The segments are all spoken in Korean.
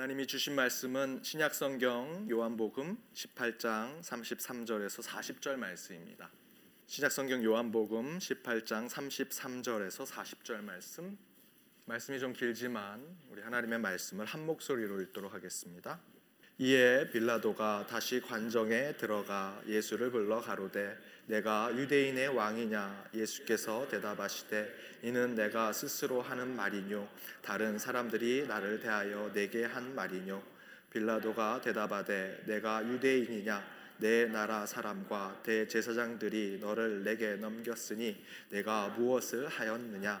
하나님이 주신 말씀은 신약 성경 요한복음 18장 33절에서 40절 말씀입니다. 신약 성경 요한복음 18장 33절에서 40절 말씀 말씀이 좀 길지만 우리 하나님의 말씀을 한 목소리로 읽도록 하겠습니다. 이에 빌라도가 다시 관정에 들어가 예수를 불러 가로되 내가 유대인의 왕이냐? 예수께서 대답하시되 이는 내가 스스로 하는 말이뇨. 다른 사람들이 나를 대하여 내게 한 말이뇨. 빌라도가 대답하되 내가 유대인이냐? 내 나라 사람과 대제사장들이 너를 내게 넘겼으니 내가 무엇을 하였느냐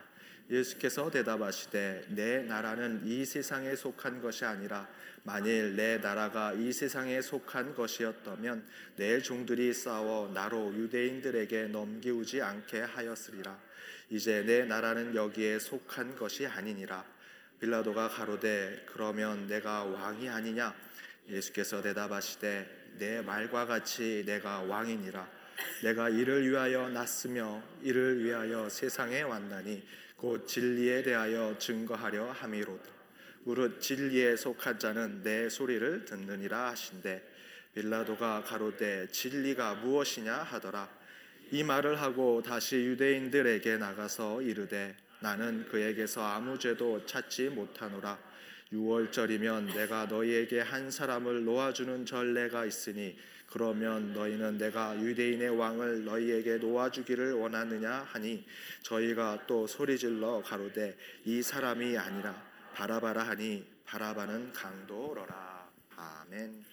예수께서 대답하시되 내 나라는 이 세상에 속한 것이 아니라 만일 내 나라가 이 세상에 속한 것이었다면 내 종들이 싸워 나로 유대인들에게 넘기우지 않게 하였으리라. 이제 내 나라는 여기에 속한 것이 아니니라. 빌라도가 가로되 그러면 내가 왕이 아니냐? 예수께서 대답하시되 내 말과 같이 내가 왕이니라. 내가 이를 위하여 났으며 이를 위하여 세상에 왔나니 곧 진리에 대하여 증거하려 함이로다. 무릇 진리에 속한 자는 내 소리를 듣느니라 하신대 빌라도가 가로되 진리가 무엇이냐 하더라. 이 말을 하고 다시 유대인들에게 나가서 이르되 나는 그에게서 아무 죄도 찾지 못하노라. 6월절이면 내가 너희에게 한 사람을 놓아주는 전례가 있으니 그러면 너희는 내가 유대인의 왕을 너희에게 놓아주기를 원하느냐 하니 저희가 또 소리질러 가로되 이 사람이 아니라 바라바라 하니 바라바는 강도러라 아멘.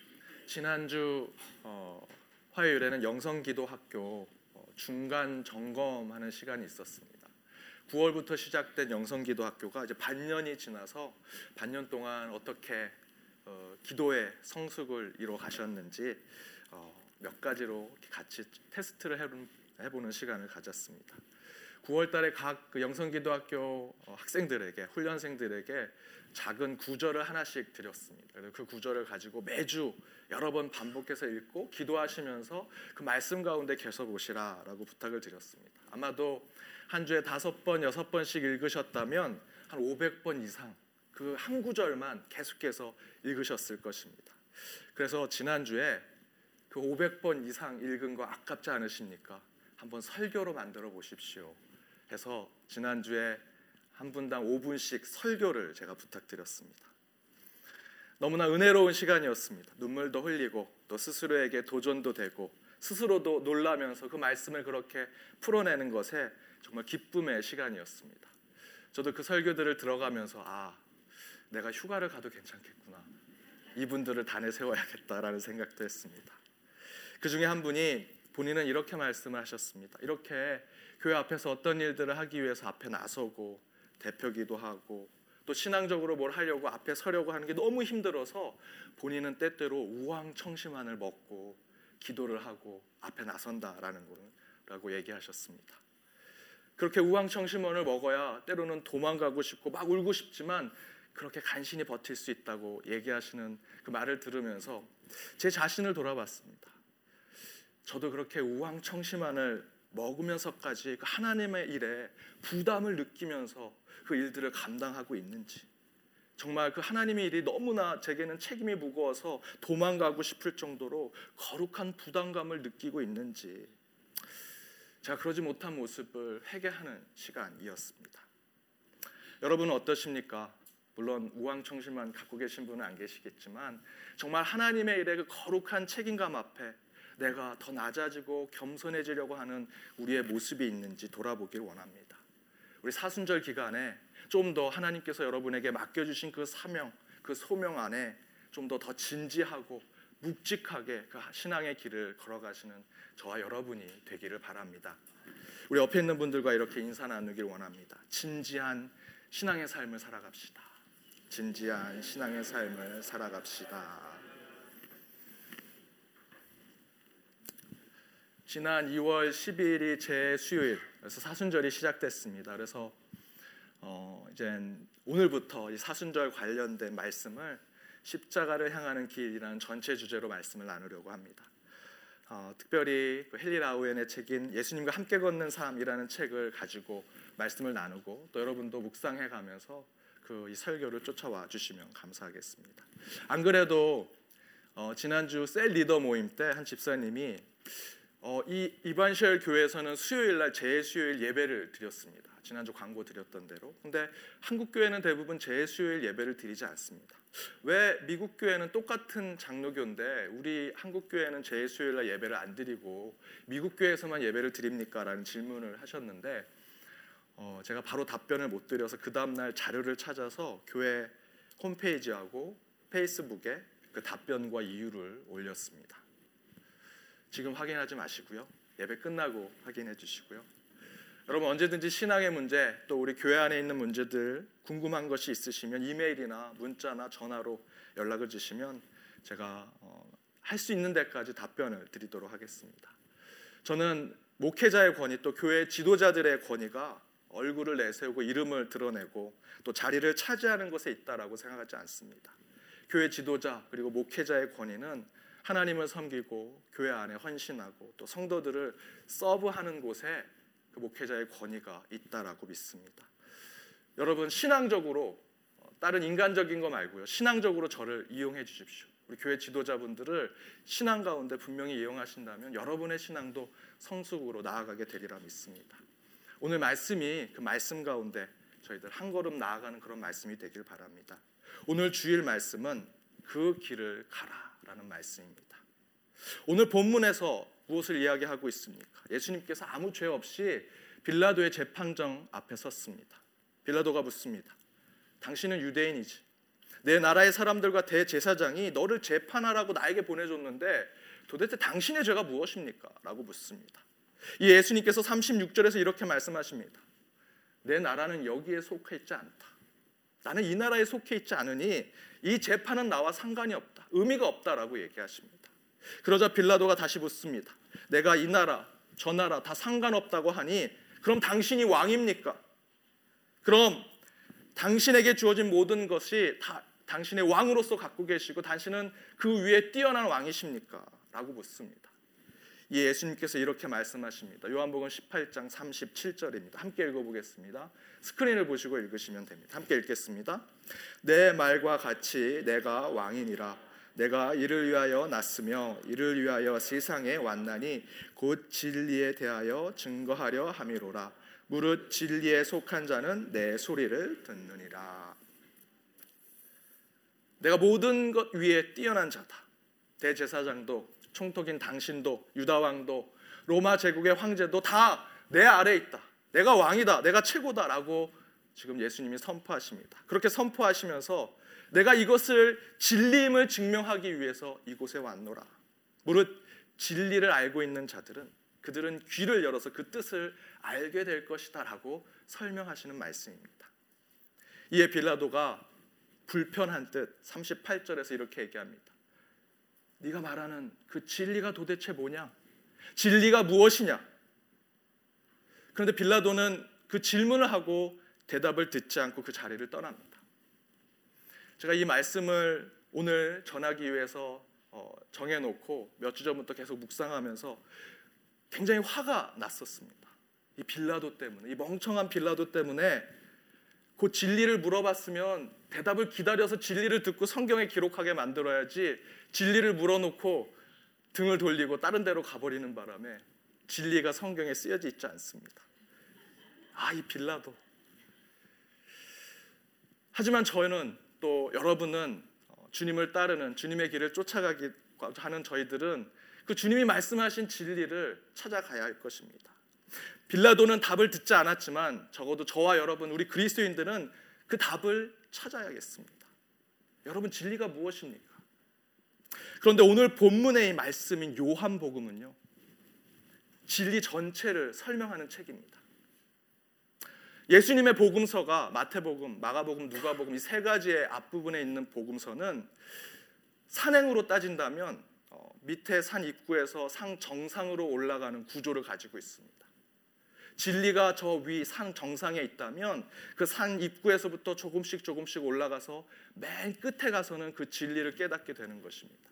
지난주 어, 화요일에는 영성기도학교 어, 중간 점검하는 시간이 있었습니다. 9월부터 시작된 영성기도학교가 이제 반년이 지나서 반년 동안 어떻게 어, 기도의 성숙을 이뤄 가셨는지 어, 몇 가지로 같이 테스트를 해보는 시간을 가졌습니다. 9월달에 각 그 영성기도학교 어, 학생들에게 훈련생들에게 작은 구절을 하나씩 드렸습니다. 그래서 그 구절을 가지고 매주 여러 번 반복해서 읽고 기도하시면서 그 말씀 가운데 계속 오시라라고 부탁을 드렸습니다. 아마도 한 주에 다섯 번, 여섯 번씩 읽으셨다면 한 500번 이상 그 한 구절만 계속해서 읽으셨을 것입니다. 그래서 지난 주에 그 500번 이상 읽은 거 아깝지 않으십니까? 한번 설교로 만들어 보십시오. 해서 지난주에 한 분당 5분씩 설교를 제가 부탁드렸습니다. 너무나 은혜로운 시간이었습니다. 눈물도 흘리고 또 스스로에게 도전도 되고 스스로도 놀라면서 그 말씀을 그렇게 풀어내는 것에 정말 기쁨의 시간이었습니다. 저도 그 설교들을 들어가면서 아, 내가 휴가를 가도 괜찮겠구나. 이분들을 단에 세워야겠다라는 생각도 했습니다. 그 중에 한 분이 본인은 이렇게 말씀을 하셨습니다. 이렇게 교회 앞에서 어떤 일들을 하기 위해서 앞에 나서고 대표기도 하고 또 신앙적으로 뭘 하려고 앞에 서려고 하는 게 너무 힘들어서 본인은 때때로 우왕청심환을 먹고 기도를 하고 앞에 나선다라는 거라고 얘기하셨습니다. 그렇게 우왕청심환을 먹어야 때로는 도망가고 싶고 막 울고 싶지만 그렇게 간신히 버틸 수 있다고 얘기하시는 그 말을 들으면서 제 자신을 돌아봤습니다. 저도 그렇게 우왕청심환을 먹으면서까지 그 하나님의 일에 부담을 느끼면서 그 일들을 감당하고 있는지 정말 그 하나님의 일이 너무나 제게는 책임이 무거워서 도망가고 싶을 정도로 거룩한 부담감을 느끼고 있는지 제가 그러지 못한 모습을 회개하는 시간이었습니다. 여러분은 어떠십니까? 물론 우왕청심만 갖고 계신 분은 안 계시겠지만 정말 하나님의 일에 그 거룩한 책임감 앞에 내가 더 낮아지고 겸손해지려고 하는 우리의 모습이 있는지 돌아보길 원합니다. 우리 사순절 기간에 좀 더 하나님께서 여러분에게 맡겨주신 그 사명, 그 소명 안에 좀더더 진지하고 묵직하게 그 신앙의 길을 걸어가시는 저와 여러분이 되기를 바랍니다. 우리 옆에 있는 분들과 이렇게 인사 나누길 원합니다. 진지한 신앙의 삶을 살아갑시다. 진지한 신앙의 삶을 살아갑시다. 지난 2월 12일이 제 수요일, 그래서 사순절이 시작됐습니다. 그래서 어, 이제 오늘부터 이 사순절 관련된 말씀을 십자가를 향하는 길이라는 전체 주제로 말씀을 나누려고 합니다. 어, 특별히 그 헨리 라우엔의 책인 예수님과 함께 걷는 삶이라는 책을 가지고 말씀을 나누고 또 여러분도 묵상해 가면서 그 이 설교를 쫓아와 주시면 감사하겠습니다. 안 그래도 어, 지난주 셀 리더 모임 때 한 집사님이 어, 이 이반시엘 교회에서는 수요일 날 재수요일 예배를 드렸습니다. 지난주 광고 드렸던 대로. 근데 한국 교회는 대부분 재수요일 예배를 드리지 않습니다. 왜 미국 교회는 똑같은 장로교인데 우리 한국 교회는 재수요일 날 예배를 안 드리고 미국 교회에서만 예배를 드립니까라는 질문을 하셨는데 어, 제가 바로 답변을 못 드려서 그 다음 날 자료를 찾아서 교회 홈페이지하고 페이스북에 그 답변과 이유를 올렸습니다. 지금 확인하지 마시고요. 예배 끝나고 확인해 주시고요. 여러분 언제든지 신앙의 문제 또 우리 교회 안에 있는 문제들 궁금한 것이 있으시면 이메일이나 문자나 전화로 연락을 주시면 제가 어, 할수 있는 데까지 답변을 드리도록 하겠습니다. 저는 목회자의 권위 또 교회 지도자들의 권위가 얼굴을 내세우고 이름을 드러내고 또 자리를 차지하는 것에 있다라고 생각하지 않습니다. 교회 지도자 그리고 목회자의 권위는 하나님을 섬기고 교회 안에 헌신하고 또 성도들을 서브하는 곳에 그 목회자의 권위가 있다라고 믿습니다. 여러분 신앙적으로 어, 다른 인간적인 거 말고요. 신앙적으로 저를 이용해 주십시오. 우리 교회 지도자분들을 신앙 가운데 분명히 이용하신다면 여러분의 신앙도 성숙으로 나아가게 되리라 믿습니다. 오늘 말씀이 그 말씀 가운데 저희들 한 걸음 나아가는 그런 말씀이 되길 바랍니다. 오늘 주일 말씀은 그 길을 가라. 라는 말씀입니다. 오늘 본문에서 무엇을 이야기하고 있습니까? 예수님께서 아무 죄 없이 빌라도의 재판정 앞에 섰습니다. 빌라도가 묻습니다. 당신은 유대인이지. 내 나라의 사람들과 대제사장이 너를 재판하라고 나에게 보내줬는데 도대체 당신의 죄가 무엇입니까? 라고 묻습니다. 이 예수님께서 36절에서 이렇게 말씀하십니다. 내 나라는 여기에 속해 있지 않다. 나는 이 나라에 속해 있지 않으니 이 재판은 나와 상관이 없다. 의미가 없다라고 얘기하십니다. 그러자 빌라도가 다시 묻습니다. 내가 이 나라, 저 나라 다 상관없다고 하니 그럼 당신이 왕입니까? 그럼 당신에게 주어진 모든 것이 다 당신의 왕으로서 갖고 계시고 당신은 그 위에 뛰어난 왕이십니까? 라고 묻습니다. 이 예수님께서 이렇게 말씀하십니다. 요한복음 18장 37절입니다. 함께 읽어보겠습니다. 스크린을 보시고 읽으시면 됩니다. 함께 읽겠습니다. 내 말과 같이 내가 왕이니라. 내가 이를 위하여 났으며 이를 위하여 세상에 왔나니 곧 진리에 대하여 증거하려 함이로라. 무릇 진리에 속한 자는 내 소리를 듣느니라. 내가 모든 것 위에 뛰어난 자다. 대제사장도 총독인 당신도 유다 왕도 로마 제국의 황제도 다 내 아래 있다. 내가 왕이다. 내가 최고다라고 지금 예수님이 선포하십니다. 그렇게 선포하시면서 내가 이것을 진리임을 증명하기 위해서 이곳에 왔노라. 무릇 진리를 알고 있는 자들은 그들은 귀를 열어서 그 뜻을 알게 될 것이다라고 설명하시는 말씀입니다. 이에 빌라도가 불편한 뜻 38절에서 이렇게 얘기합니다. 네가 말하는 그 진리가 도대체 뭐냐? 진리가 무엇이냐? 그런데 빌라도는 그 질문을 하고 대답을 듣지 않고 그 자리를 떠납니다. 제가 이 말씀을 오늘 전하기 위해서 어, 정해놓고 몇 주 전부터 계속 묵상하면서 굉장히 화가 났었습니다. 이 빌라도 때문에, 이 멍청한 빌라도 때문에 그 진리를 물어봤으면 대답을 기다려서 진리를 듣고 성경에 기록하게 만들어야지 진리를 물어놓고 등을 돌리고 다른 데로 가버리는 바람에 진리가 성경에 쓰여져 있지 않습니다. 아, 이 빌라도. 하지만 저는 또 여러분은 어, 주님을 따르는 주님의 길을 쫓아가기 하는 저희들은 그 주님이 말씀하신 진리를 찾아가야 할 것입니다. 빌라도는 답을 듣지 않았지만 적어도 저와 여러분 우리 그리스도인들은 그 답을 찾아야겠습니다. 여러분 진리가 무엇입니까? 그런데 오늘 본문의 말씀인 요한복음은요. 진리 전체를 설명하는 책입니다. 예수님의 복음서가 마태복음, 마가복음, 누가복음 이 세 가지의 앞부분에 있는 복음서는 산행으로 따진다면 어, 밑에 산 입구에서 상 정상으로 올라가는 구조를 가지고 있습니다. 진리가 저 위 산 정상에 있다면 그 산 입구에서부터 조금씩 조금씩 올라가서 맨 끝에 가서는 그 진리를 깨닫게 되는 것입니다.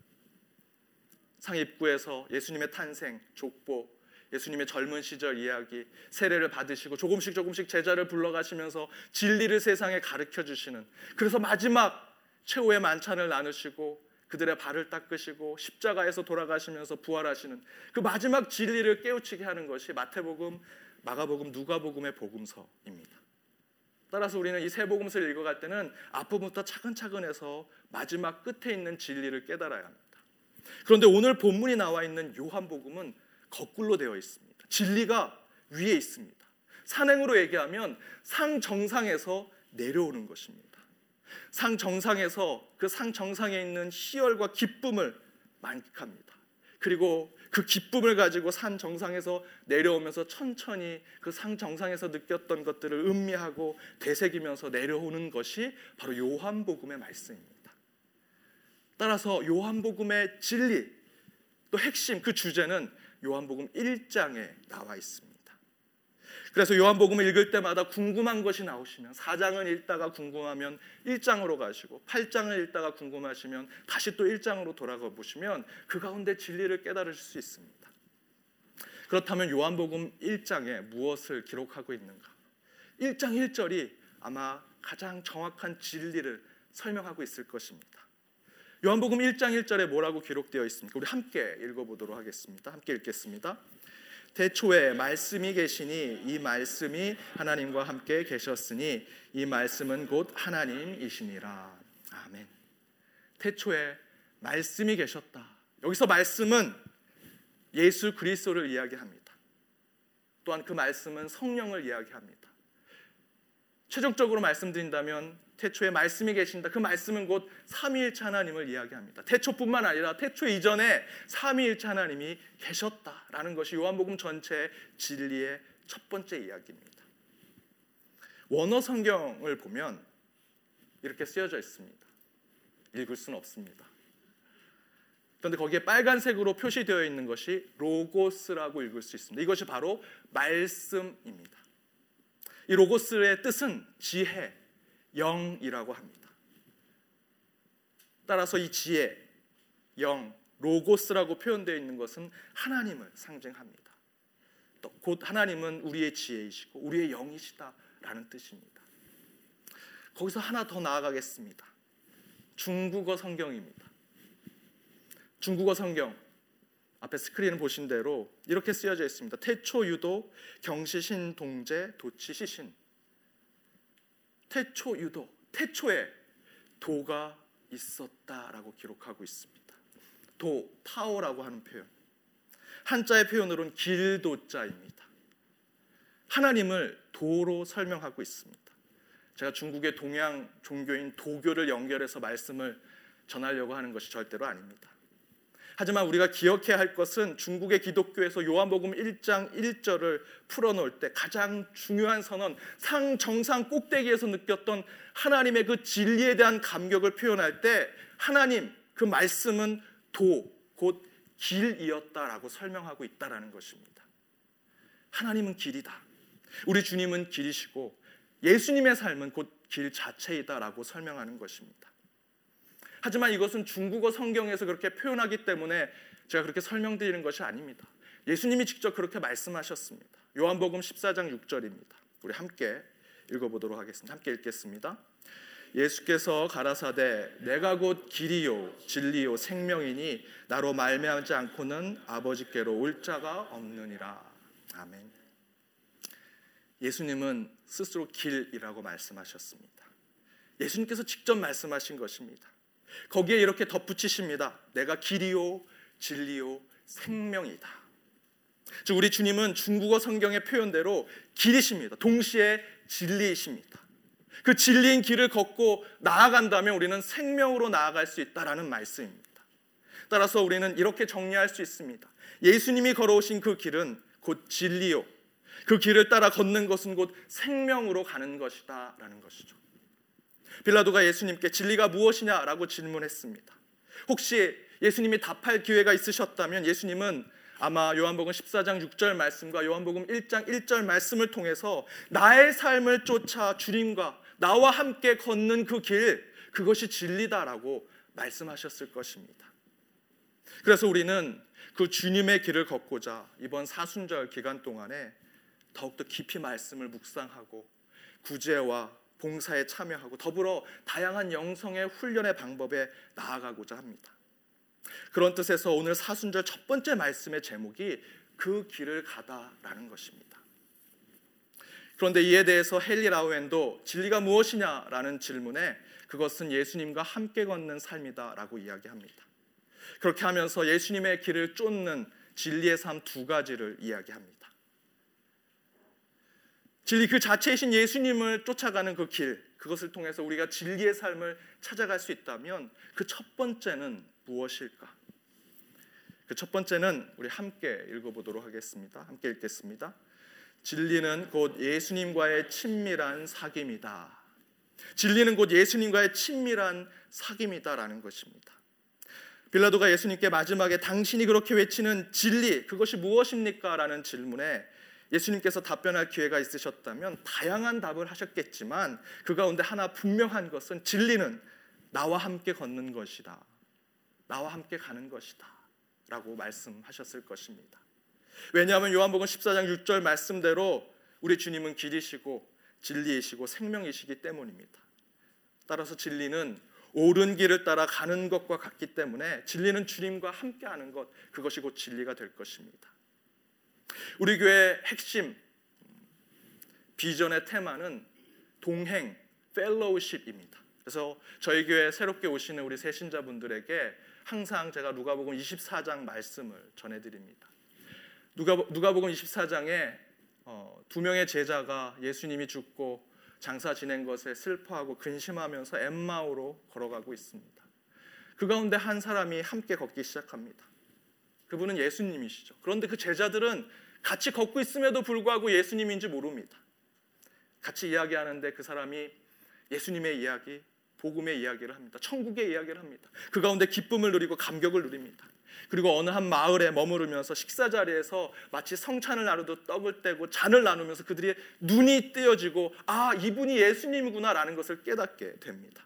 상 입구에서 예수님의 탄생, 족보, 예수님의 젊은 시절 이야기, 세례를 받으시고 조금씩 조금씩 제자를 불러가시면서 진리를 세상에 가르쳐 주시는 그래서 마지막 최후의 만찬을 나누시고 그들의 발을 닦으시고 십자가에서 돌아가시면서 부활하시는 그 마지막 진리를 깨우치게 하는 것이 마태복음, 마가복음, 누가복음의 복음서입니다. 따라서 우리는 이 세 복음서를 읽어갈 때는 앞부분부터 차근차근 해서 마지막 끝에 있는 진리를 깨달아야 합니다. 그런데 오늘 본문이 나와 있는 요한복음은 거꾸로 되어 있습니다. 진리가 위에 있습니다. 산행으로 얘기하면 상 정상에서 내려오는 것입니다. 상 정상에서 그 상 정상에 있는 희열과 기쁨을 만끽합니다. 그리고 그 기쁨을 가지고 산 정상에서 내려오면서 천천히 그상 정상에서 느꼈던 것들을 음미하고 되새기면서 내려오는 것이 바로 요한복음의 말씀입니다. 따라서 요한복음의 진리 또 핵심 그 주제는 요한복음 1장에 나와 있습니다. 그래서 요한복음을 읽을 때마다 궁금한 것이 나오시면 4장을 읽다가 궁금하면 1장으로 가시고 8장을 읽다가 궁금하시면 다시 또 1장으로 돌아가 보시면 그 가운데 진리를 깨달으실 수 있습니다. 그렇다면 요한복음 1장에 무엇을 기록하고 있는가? 1장 1절이 아마 가장 정확한 진리를 설명하고 있을 것입니다. 요한복음 1장 1절에 뭐라고 기록되어 있습니까? 우리 함께 읽어보도록 하겠습니다. 함께 읽겠습니다. 태초에 말씀이 계시니 이 말씀이 하나님과 함께 계셨으니 이 말씀은 곧 하나님이시니라. 아멘. 태초에 말씀이 계셨다. 여기서 말씀은 예수 그리스도를 이야기합니다. 또한 그 말씀은 성령을 이야기합니다. 최종적으로 말씀드린다면 태초에 말씀이 계신다. 그 말씀은 곧 삼위일체 하나님을 이야기합니다. 태초뿐만 아니라 태초 이전에 삼위일체 하나님이 계셨다라는 것이 요한복음 전체의 진리의 첫 번째 이야기입니다. 원어 성경을 보면 이렇게 쓰여져 있습니다. 읽을 수는 없습니다. 그런데 거기에 빨간색으로 표시되어 있는 것이 로고스라고 읽을 수 있습니다. 이것이 바로 말씀입니다. 이 로고스의 뜻은 지혜, 영이라고 합니다. 따라서 이 지혜, 영, 로고스라고 표현되어 있는 것은 하나님을 상징합니다. 또 곧 하나님은 우리의 지혜이시고 우리의 영이시다라는 뜻입니다. 거기서 하나 더 나아가겠습니다. 중국어 성경입니다. 중국어 성경 앞에 스크린을 보신 대로 이렇게 쓰여져 있습니다. 태초 유도 경시신 동제 도치시신 태초 유도, 태초에 도가 있었다라고 기록하고 있습니다. 도, 타오라고 하는 표현. 한자의 표현으로는 길도자입니다. 하나님을 도로 설명하고 있습니다. 제가 중국의 동양 종교인 도교를 연결해서 말씀을 전하려고 하는 것이 절대로 아닙니다. 하지만 우리가 기억해야 할 것은 중국의 기독교에서 요한복음 1장 1절을 풀어놓을 때 가장 중요한 선언, 상정상 꼭대기에서 느꼈던 하나님의 그 진리에 대한 감격을 표현할 때 하나님 그 말씀은 도, 곧 길이었다라고 설명하고 있다라는 것입니다. 하나님은 길이다. 우리 주님은 길이시고 예수님의 삶은 곧 길 자체이다라고 설명하는 것입니다. 하지만 이것은 중국어 성경에서 그렇게 표현하기 때문에 제가 그렇게 설명드리는 것이 아닙니다. 예수님이 직접 그렇게 말씀하셨습니다. 요한복음 14장 6절입니다. 우리 함께 읽어보도록 하겠습니다. 함께 읽겠습니다. 예수께서 가라사대 내가 곧 길이요 진리요 생명이니 나로 말미암지 않고는 아버지께로 올 자가 없느니라. 아멘. 예수님은 스스로 길이라고 말씀하셨습니다. 예수님께서 직접 말씀하신 것입니다. 거기에 이렇게 덧붙이십니다. 내가 길이요 진리요 생명이다. 즉 우리 주님은 중국어 성경의 표현대로 길이십니다. 동시에 진리이십니다. 그 진리인 길을 걷고 나아간다면 우리는 생명으로 나아갈 수 있다라는 말씀입니다. 따라서 우리는 이렇게 정리할 수 있습니다. 예수님이 걸어오신 그 길은 곧 진리요. 그 길을 따라 걷는 것은 곧 생명으로 가는 것이다라는 것이죠. 빌라도가 예수님께 진리가 무엇이냐라고 질문했습니다. 혹시 예수님이 답할 기회가 있으셨다면 예수님은 아마 요한복음 14장 6절 말씀과 요한복음 1장 1절 말씀을 통해서 나의 삶을 쫓아 주님과 나와 함께 걷는 그 길, 그것이 진리다라고 말씀하셨을 것입니다. 그래서 우리는 그 주님의 길을 걷고자 이번 사순절 기간 동안에 더욱더 깊이 말씀을 묵상하고 구제와 봉사에 참여하고 더불어 다양한 영성의 훈련의 방법에 나아가고자 합니다. 그런 뜻에서 오늘 사순절 첫 번째 말씀의 제목이 그 길을 가다라는 것입니다. 그런데 이에 대해서 헨리 라우엔도 진리가 무엇이냐라는 질문에 그것은 예수님과 함께 걷는 삶이다라고 이야기합니다. 그렇게 하면서 예수님의 길을 쫓는 진리의 삶 두 가지를 이야기합니다. 진리 그 자체이신 예수님을 쫓아가는 그 길, 그것을 통해서 우리가 진리의 삶을 찾아갈 수 있다면 그 첫 번째는 무엇일까? 그 첫 번째는 우리 함께 읽어보도록 하겠습니다. 함께 읽겠습니다. 진리는 곧 예수님과의 친밀한 사귐이다. 진리는 곧 예수님과의 친밀한 사귐이다라는 것입니다. 빌라도가 예수님께 마지막에 당신이 그렇게 외치는 진리 그것이 무엇입니까? 라는 질문에 예수님께서 답변할 기회가 있으셨다면 다양한 답을 하셨겠지만 그 가운데 하나 분명한 것은 진리는 나와 함께 걷는 것이다. 나와 함께 가는 것이다. 라고 말씀하셨을 것입니다. 왜냐하면 요한복음 14장 6절 말씀대로 우리 주님은 길이시고 진리이시고 생명이시기 때문입니다. 따라서 진리는 옳은 길을 따라 가는 것과 같기 때문에 진리는 주님과 함께하는 것 그것이 곧 진리가 될 것입니다. 우리 교회 핵심 비전의 테마는 동행 펠로우십입니다. 그래서 저희 교회 새롭게 오시는 우리 새 신자분들에게 항상 제가 누가복음 24장 말씀을 전해드립니다. 누가 누가복음 24장에 어, 두 명의 제자가 예수님이 죽고 장사 지낸 것에 슬퍼하고 근심하면서 엠마오로 걸어가고 있습니다. 그 가운데 한 사람이 함께 걷기 시작합니다. 그분은 예수님이시죠. 그런데 그 제자들은 같이 걷고 있음에도 불구하고 예수님인지 모릅니다. 같이 이야기하는데 그 사람이 예수님의 이야기, 복음의 이야기를 합니다. 천국의 이야기를 합니다. 그 가운데 기쁨을 누리고 감격을 누립니다. 그리고 어느 한 마을에 머무르면서 식사 자리에서 마치 성찬을 나누듯 떡을 떼고 잔을 나누면서 그들이 눈이 띄어지고 아 이분이 예수님이구나라는 것을 깨닫게 됩니다.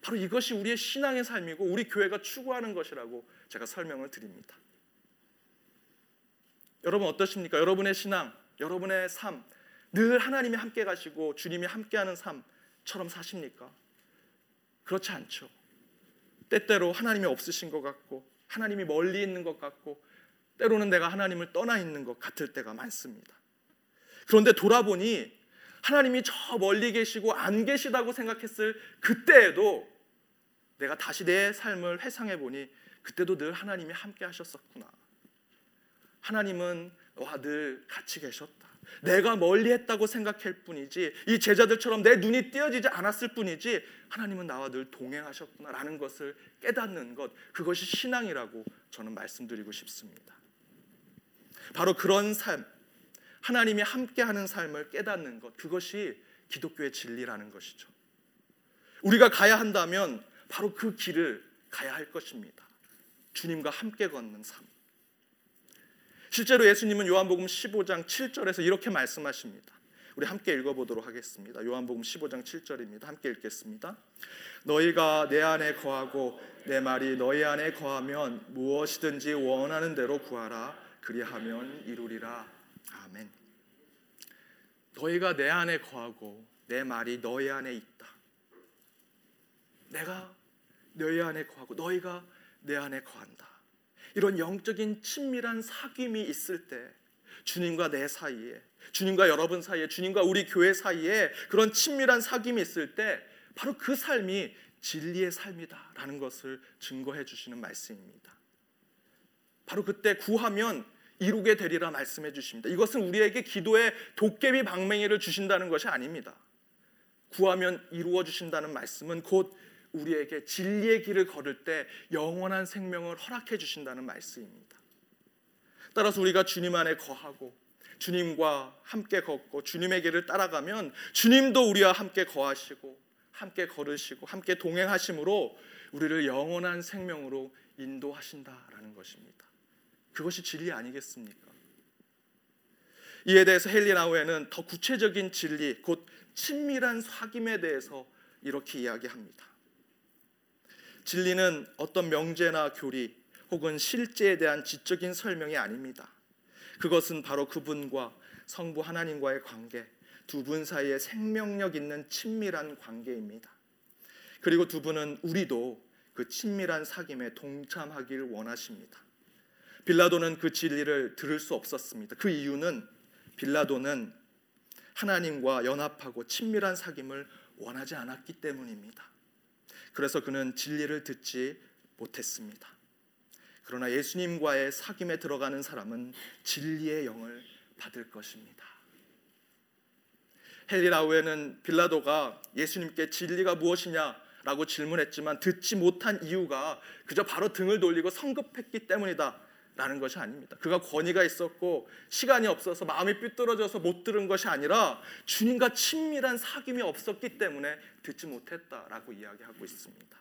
바로 이것이 우리의 신앙의 삶이고 우리 교회가 추구하는 것이라고 제가 설명을 드립니다. 여러분 어떠십니까? 여러분의 신앙, 여러분의 삶, 늘 하나님이 함께 가시고 주님이 함께하는 삶처럼 사십니까? 그렇지 않죠. 때때로 하나님이 없으신 것 같고 하나님이 멀리 있는 것 같고 때로는 내가 하나님을 떠나 있는 것 같을 때가 많습니다. 그런데 돌아보니 하나님이 저 멀리 계시고 안 계시다고 생각했을 그때에도 내가 다시 내 삶을 회상해 보니 그때도 늘 하나님이 함께 하셨었구나. 하나님은 와 늘 같이 계셨다. 내가 멀리 했다고 생각할 뿐이지 이 제자들처럼 내 눈이 띄어지지 않았을 뿐이지 하나님은 나와 늘 동행하셨구나라는 것을 깨닫는 것 그것이 신앙이라고 저는 말씀드리고 싶습니다. 바로 그런 삶 하나님이 함께하는 삶을 깨닫는 것 그것이 기독교의 진리라는 것이죠. 우리가 가야 한다면 바로 그 길을 가야 할 것입니다. 주님과 함께 걷는 삶. 실제로 예수님은 요한복음 15장 7절에서 이렇게 말씀하십니다. 우리 함께 읽어보도록 하겠습니다. 요한복음 15장 7절입니다. 함께 읽겠습니다. 너희가 내 안에 거하고 내 말이 너희 안에 거하면 무엇이든지 원하는 대로 구하라. 그리하면 이루리라. 아멘. 너희가 내 안에 거하고 내 말이 너희 안에 있다. 내가 너희 안에 거하고 너희가 내 안에 거한다. 이런 영적인 친밀한 사귐이 있을 때 주님과 내 사이에 주님과 여러분 사이에 주님과 우리 교회 사이에 그런 친밀한 사귐이 있을 때 바로 그 삶이 진리의 삶이다라는 것을 증거해 주시는 말씀입니다. 바로 그때 구하면 이루게 되리라 말씀해 주십니다. 이것은 우리에게 기도의 도깨비 방맹이를 주신다는 것이 아닙니다. 구하면 이루어 주신다는 말씀은 곧 우리에게 진리의 길을 걸을 때 영원한 생명을 허락해 주신다는 말씀입니다. 따라서 우리가 주님 안에 거하고 주님과 함께 걷고 주님의 길을 따라가면 주님도 우리와 함께 거하시고 함께 걸으시고 함께 동행하심으로 우리를 영원한 생명으로 인도하신다라는 것입니다. 그것이 진리 아니겠습니까? 이에 대해서 헬리나우에는 더 구체적인 진리, 곧 친밀한 사귐에 대해서 이렇게 이야기합니다. 진리는 어떤 명제나 교리 혹은 실제에 대한 지적인 설명이 아닙니다. 그것은 바로 그분과 성부 하나님과의 관계, 두 분 사이에 생명력 있는 친밀한 관계입니다. 그리고 두 분은 우리도 그 친밀한 사귐에 동참하기를 원하십니다. 빌라도는 그 진리를 들을 수 없었습니다. 그 이유는 빌라도는 하나님과 연합하고 친밀한 사귐을 원하지 않았기 때문입니다. 그래서 그는 진리를 듣지 못했습니다. 그러나 예수님과의 사귐에 들어가는 사람은 진리의 영을 받을 것입니다. 헨리 라우에는 빌라도가 예수님께 진리가 무엇이냐라고 질문했지만 듣지 못한 이유가 그저 바로 등을 돌리고 성급했기 때문이다. 라는 것이 아닙니다. 그가 권위가 있었고 시간이 없어서 마음이 삐뚤어져서 못 들은 것이 아니라 주님과 친밀한 사귐이 없었기 때문에 듣지 못했다라고 이야기하고 있습니다.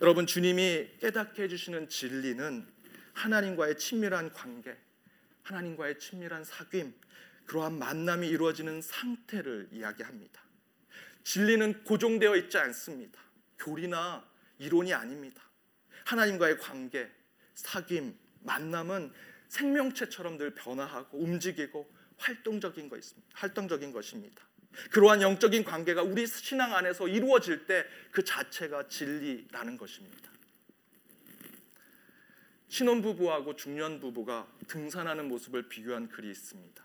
여러분 주님이 깨닫게 해주시는 진리는 하나님과의 친밀한 관계, 하나님과의 친밀한 사귐, 그러한 만남이 이루어지는 상태를 이야기합니다. 진리는 고정되어 있지 않습니다. 교리나 이론이 아닙니다. 하나님과의 관계, 사귐, 만남은 생명체처럼 늘 변화하고 움직이고 활동적인 것 있습니다. 활동적인 것입니다. 그러한 영적인 관계가 우리 신앙 안에서 이루어질 때 그 자체가 진리라는 것입니다. 신혼 부부하고 중년 부부가 등산하는 모습을 비교한 글이 있습니다.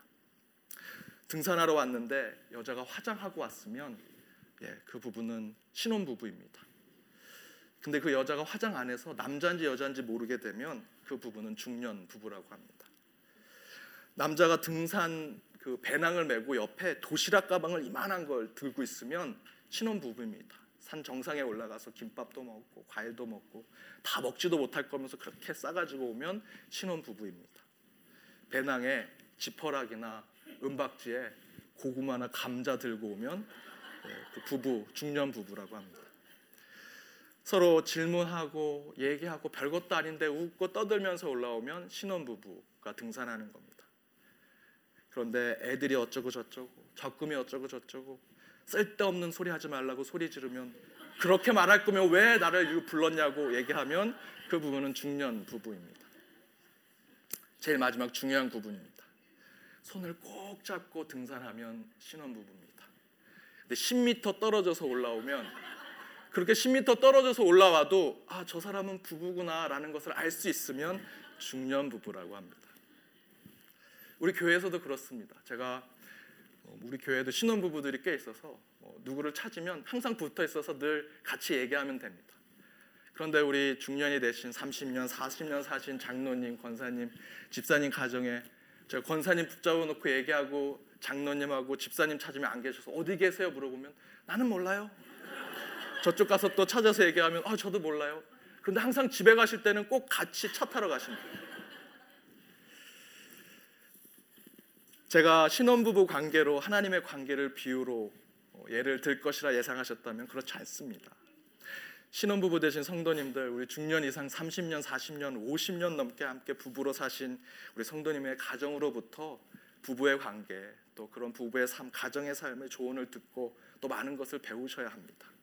등산하러 왔는데 여자가 화장하고 왔으면 예, 그 부부는 신혼 부부입니다. 근데 그 여자가 화장 안 해서 남자인지 여자인지 모르게 되면 그 부부는 중년 부부라고 합니다. 남자가 등산 그 배낭을 메고 옆에 도시락 가방을 이만한 걸 들고 있으면 신혼 부부입니다. 산 정상에 올라가서 김밥도 먹고 과일도 먹고 다 먹지도 못할 거면서 그렇게 싸가지고 오면 신혼 부부입니다. 배낭에 지퍼락이나 은박지에 고구마나 감자 들고 오면 네, 그 부부 중년 부부라고 합니다. 서로 질문하고 얘기하고 별것도 아닌데 웃고 떠들면서 올라오면 신혼 부부가 등산하는 겁니다. 그런데 애들이 어쩌고 저쩌고 적금이 어쩌고 저쩌고 쓸데없는 소리 하지 말라고 소리 지르면 그렇게 말할 거면 왜 나를 불렀냐고 얘기하면 그 부부는 중년 부부입니다. 제일 마지막 중요한 부분입니다. 손을 꼭 잡고 등산하면 신혼 부부입니다. 근데 10m 떨어져서 올라오면 그렇게 10m 떨어져서 올라와도 아 저 사람은 부부구나라는 것을 알 수 있으면 중년 부부라고 합니다. 우리 교회에서도 그렇습니다. 제가 어, 우리 교회도 신혼 부부들이 꽤 있어서 뭐 누구를 찾으면 항상 붙어 있어서 늘 같이 얘기하면 됩니다. 그런데 우리 중년이 되신 30년, 40년 사신 장로님, 권사님, 집사님 가정에 제가 권사님 붙잡아 놓고 얘기하고 장로님하고 집사님 찾으면 안 계셔서 어디 계세요 물어보면 나는 몰라요. 저쪽 가서 또 찾아서 얘기하면 아 저도 몰라요. 그런데 항상 집에 가실 때는 꼭 같이 차 타러 가십니다. 제가 신혼부부 관계로 하나님의 관계를 비유로 어, 예를 들 것이라 예상하셨다면 그렇지 않습니다. 신혼부부 되신 성도님들, 우리 중년 이상 30년, 40년, 50년 넘게 함께 부부로 사신 우리 성도님의 가정으로부터 부부의 관계, 또 그런 부부의 삶, 가정의 삶의 조언을 듣고 또 많은 것을 배우셔야 합니다.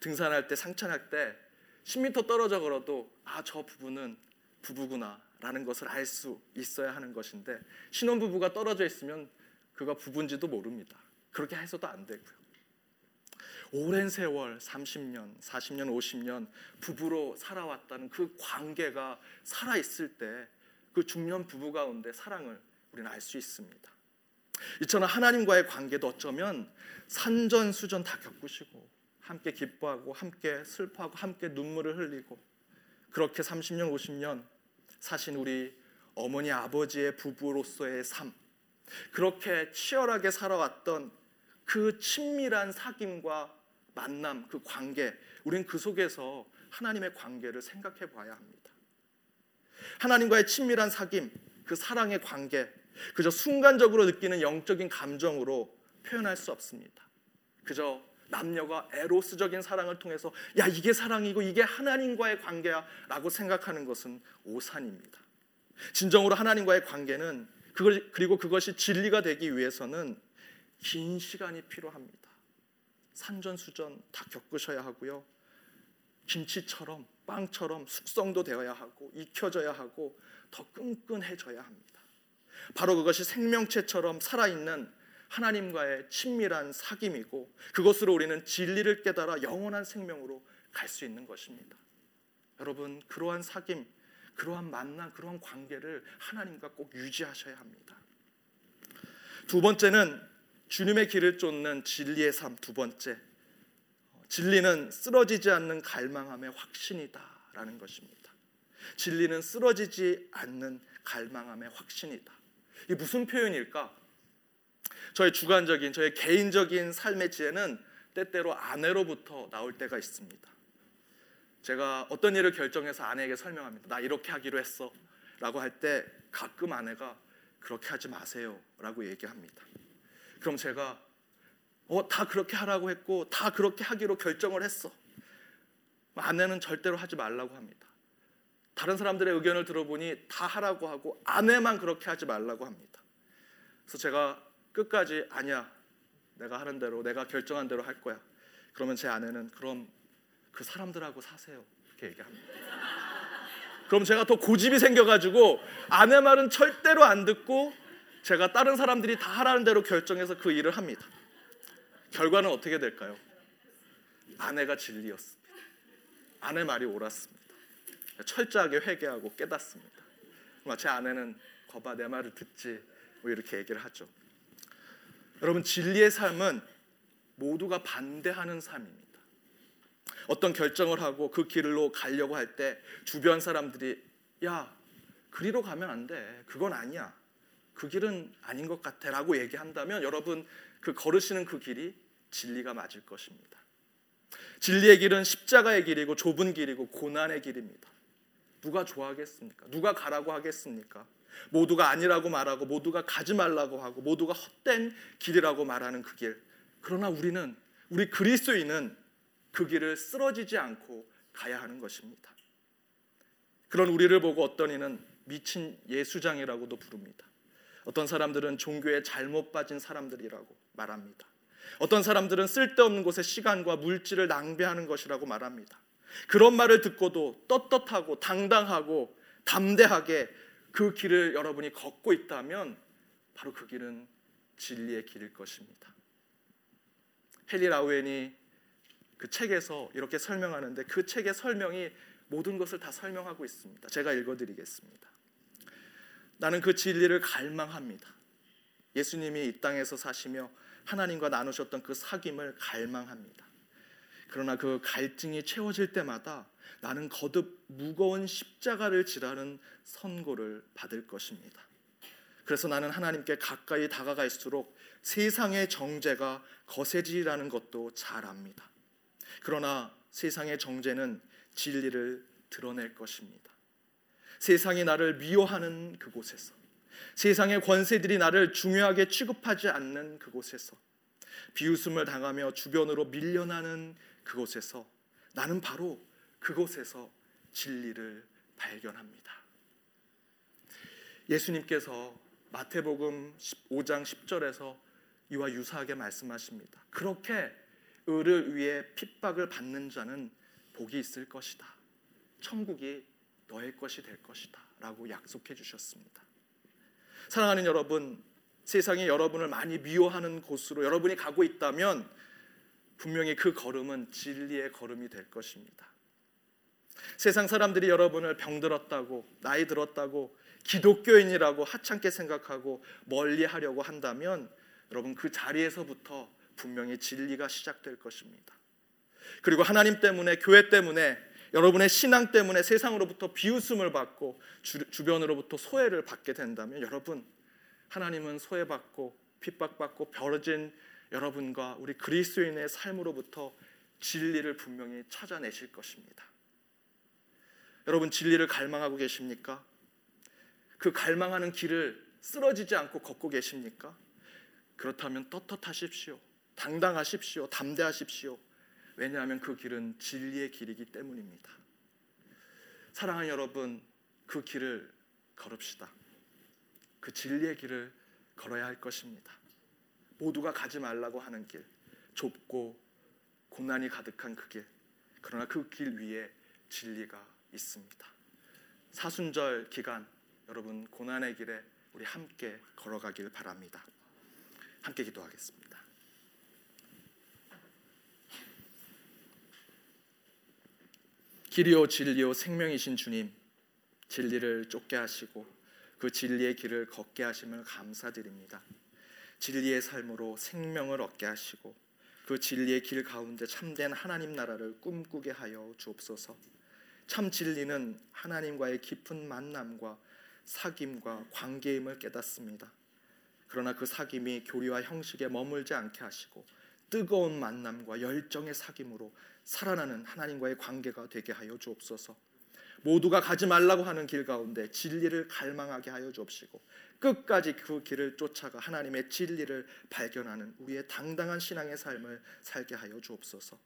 등산할 때, 상찬할 때 10m 떨어져 걸어도 아, 저 부부는 부부구나. 라는 것을 알 수 있어야 하는 것인데 신혼부부가 떨어져 있으면 그가 부부인지도 모릅니다. 그렇게 해서도 안 되고요. 오랜 세월 30년, 40년, 50년 부부로 살아왔다는 그 관계가 살아 있을 때 그 중년 부부 가운데 사랑을 우리는 알 수 있습니다. 이처럼 하나님과의 관계도 어쩌면 산전수전 다 겪으시고 함께 기뻐하고 함께 슬퍼하고 함께 눈물을 흘리고 그렇게 30년, 50년 사신 우리 어머니 아버지의 부부로서의 삶 그렇게 치열하게 살아왔던 그 친밀한 사귐과 만남 그 관계 우리는 그 속에서 하나님의 관계를 생각해 봐야 합니다. 하나님과의 친밀한 사귐 그 사랑의 관계 그저 순간적으로 느끼는 영적인 감정으로 표현할 수 없습니다. 그저 남녀가 에로스적인 사랑을 통해서 야 이게 사랑이고 이게 하나님과의 관계야라고 생각하는 것은 오산입니다. 진정으로 하나님과의 관계는 그걸 그리고 그것이 진리가 되기 위해서는 긴 시간이 필요합니다. 산전수전 다 겪으셔야 하고요. 김치처럼 빵처럼 숙성도 되어야 하고 익혀져야 하고 더 끈끈해져야 합니다. 바로 그것이 생명체처럼 살아있는 하나님과의 친밀한 사귐이고 그것으로 우리는 진리를 깨달아 영원한 생명으로 갈 수 있는 것입니다. 여러분 그러한 사귐, 그러한 만남, 그러한 관계를 하나님과 꼭 유지하셔야 합니다. 두 번째는 주님의 길을 쫓는 진리의 삶 두 번째. 진리는 쓰러지지 않는 갈망함의 확신이다라는 것입니다. 진리는 쓰러지지 않는 갈망함의 확신이다. 이게 무슨 표현일까? 저의 주관적인 저의 개인적인 삶의 지혜는 때때로 아내로부터 나올 때가 있습니다. 제가 어떤 일을 결정해서 아내에게 설명합니다. 나 이렇게 하기로 했어. 라고 할 때 가끔 아내가 그렇게 하지 마세요. 라고 얘기합니다. 그럼 제가 어, 다 그렇게 하라고 했고 다 그렇게 하기로 결정을 했어. 아내는 절대로 하지 말라고 합니다. 다른 사람들의 의견을 들어보니 다 하라고 하고 아내만 그렇게 하지 말라고 합니다. 그래서 제가 끝까지 아니야. 내가 하는 대로 내가 결정한 대로 할 거야. 그러면 제 아내는 그럼 그 사람들하고 사세요. 이렇게 얘기합니다. 그럼 제가 더 고집이 생겨가지고 아내 말은 절대로 안 듣고 제가 다른 사람들이 다 하라는 대로 결정해서 그 일을 합니다. 결과는 어떻게 될까요? 아내가 진리였습니다. 아내 말이 옳았습니다. 철저하게 회개하고 깨닫습니다. 제 아내는 거봐 내 말을 듣지 뭐 이렇게 얘기를 하죠. 여러분 진리의 삶은 모두가 반대하는 삶입니다. 어떤 결정을 하고 그 길로 가려고 할 때 주변 사람들이 야 그리로 가면 안 돼. 그건 아니야. 그 길은 아닌 것 같아라고 얘기한다면 여러분 그 걸으시는 그 길이 진리가 맞을 것입니다. 진리의 길은 십자가의 길이고 좁은 길이고 고난의 길입니다. 누가 좋아하겠습니까? 누가 가라고 하겠습니까? 모두가 아니라고 말하고 모두가 가지 말라고 하고 모두가 헛된 길이라고 말하는 그 길. 그러나 우리는 우리 그리스도인은 그 길을 쓰러지지 않고 가야 하는 것입니다. 그런 우리를 보고 어떤 이는 미친 예수장이라고도 부릅니다. 어떤 사람들은 종교에 잘못 빠진 사람들이라고 말합니다. 어떤 사람들은 쓸데없는 곳에 시간과 물질을 낭비하는 것이라고 말합니다. 그런 말을 듣고도 떳떳하고 당당하고 담대하게 그 길을 여러분이 걷고 있다면 바로 그 길은 진리의 길일 것입니다. 헨리 라우엔이 그 책에서 이렇게 설명하는데 그 책의 설명이 모든 것을 다 설명하고 있습니다. 제가 읽어드리겠습니다. 나는 그 진리를 갈망합니다. 예수님이 이 땅에서 사시며 하나님과 나누셨던 그 사귐을 갈망합니다. 그러나 그 갈증이 채워질 때마다 나는 거듭 무거운 십자가를 지라는 선고를 받을 것입니다. 그래서 나는 하나님께 가까이 다가갈수록 세상의 정죄가 거세지라는 것도 잘 압니다. 그러나 세상의 정죄는 진리를 드러낼 것입니다. 세상이 나를 미워하는 그곳에서 세상의 권세들이 나를 중요하게 취급하지 않는 그곳에서 비웃음을 당하며 주변으로 밀려나는 그곳에서 나는 바로 그곳에서 진리를 발견합니다. 예수님께서 마태복음 5장 10절에서 이와 유사하게 말씀하십니다. 그렇게 의를 위해 핍박을 받는 자는 복이 있을 것이다. 천국이 너의 것이 될 것이다. 라고 약속해 주셨습니다. 사랑하는 여러분, 세상이 여러분을 많이 미워하는 곳으로 여러분이 가고 있다면 분명히 그 걸음은 진리의 걸음이 될 것입니다. 세상 사람들이 여러분을 병들었다고, 나이 들었다고, 기독교인이라고 하찮게 생각하고 멀리 하려고 한다면 여러분 그 자리에서부터 분명히 진리가 시작될 것입니다. 그리고 하나님 때문에 교회 때문에 여러분의 신앙 때문에 세상으로부터 비웃음을 받고 주, 변으로부터 소외를 받게 된다면 여러분 하나님은 소외받고 핍박받고 벌어진 여러분과 우리 그리스도인의 삶으로부터 진리를 분명히 찾아내실 것입니다. 여러분 진리를 갈망하고 계십니까? 그 갈망하는 길을 쓰러지지 않고 걷고 계십니까? 그렇다면 떳떳하십시오. 당당하십시오. 담대하십시오. 왜냐하면 그 길은 진리의 길이기 때문입니다. 사랑하는 여러분, 그 길을 걸읍시다. 그 진리의 길을 걸어야 할 것입니다. 모두가 가지 말라고 하는 길, 좁고 고난이 가득한 그 길, 그러나 그 길 위에 진리가 있습니다. 사순절 기간 여러분 고난의 길에 우리 함께 걸어가길 바랍니다. 함께 기도하겠습니다. 길이요 진리요 생명이신 주님 진리를 쫓게 하시고 그 진리의 길을 걷게 하심을 감사드립니다. 진리의 삶으로 생명을 얻게 하시고 그 진리의 길 가운데 참된 하나님 나라를 꿈꾸게 하여 주옵소서. 참 진리는 하나님과의 깊은 만남과 사귐과 관계임을 깨닫습니다. 그러나 그 사귐이 교리와 형식에 머물지 않게 하시고 뜨거운 만남과 열정의 사귐으로 살아나는 하나님과의 관계가 되게 하여 주옵소서. 모두가 가지 말라고 하는 길 가운데 진리를 갈망하게 하여 주옵시고 끝까지 그 길을 쫓아가 하나님의 진리를 발견하는 우리의 당당한 신앙의 삶을 살게 하여 주옵소서.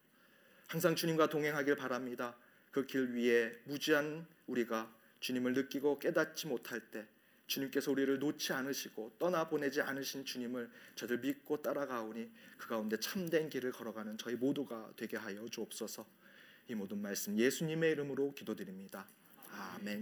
항상 주님과 동행하길 바랍니다. 그 길 위에 무지한 우리가 주님을 느끼고 깨닫지 못할 때 주님께서 우리를 놓지 않으시고 떠나보내지 않으신 주님을 저들 믿고 따라가오니 그 가운데 참된 길을 걸어가는 저희 모두가 되게 하여 주옵소서. 이 모든 말씀 예수님의 이름으로 기도드립니다. 아멘.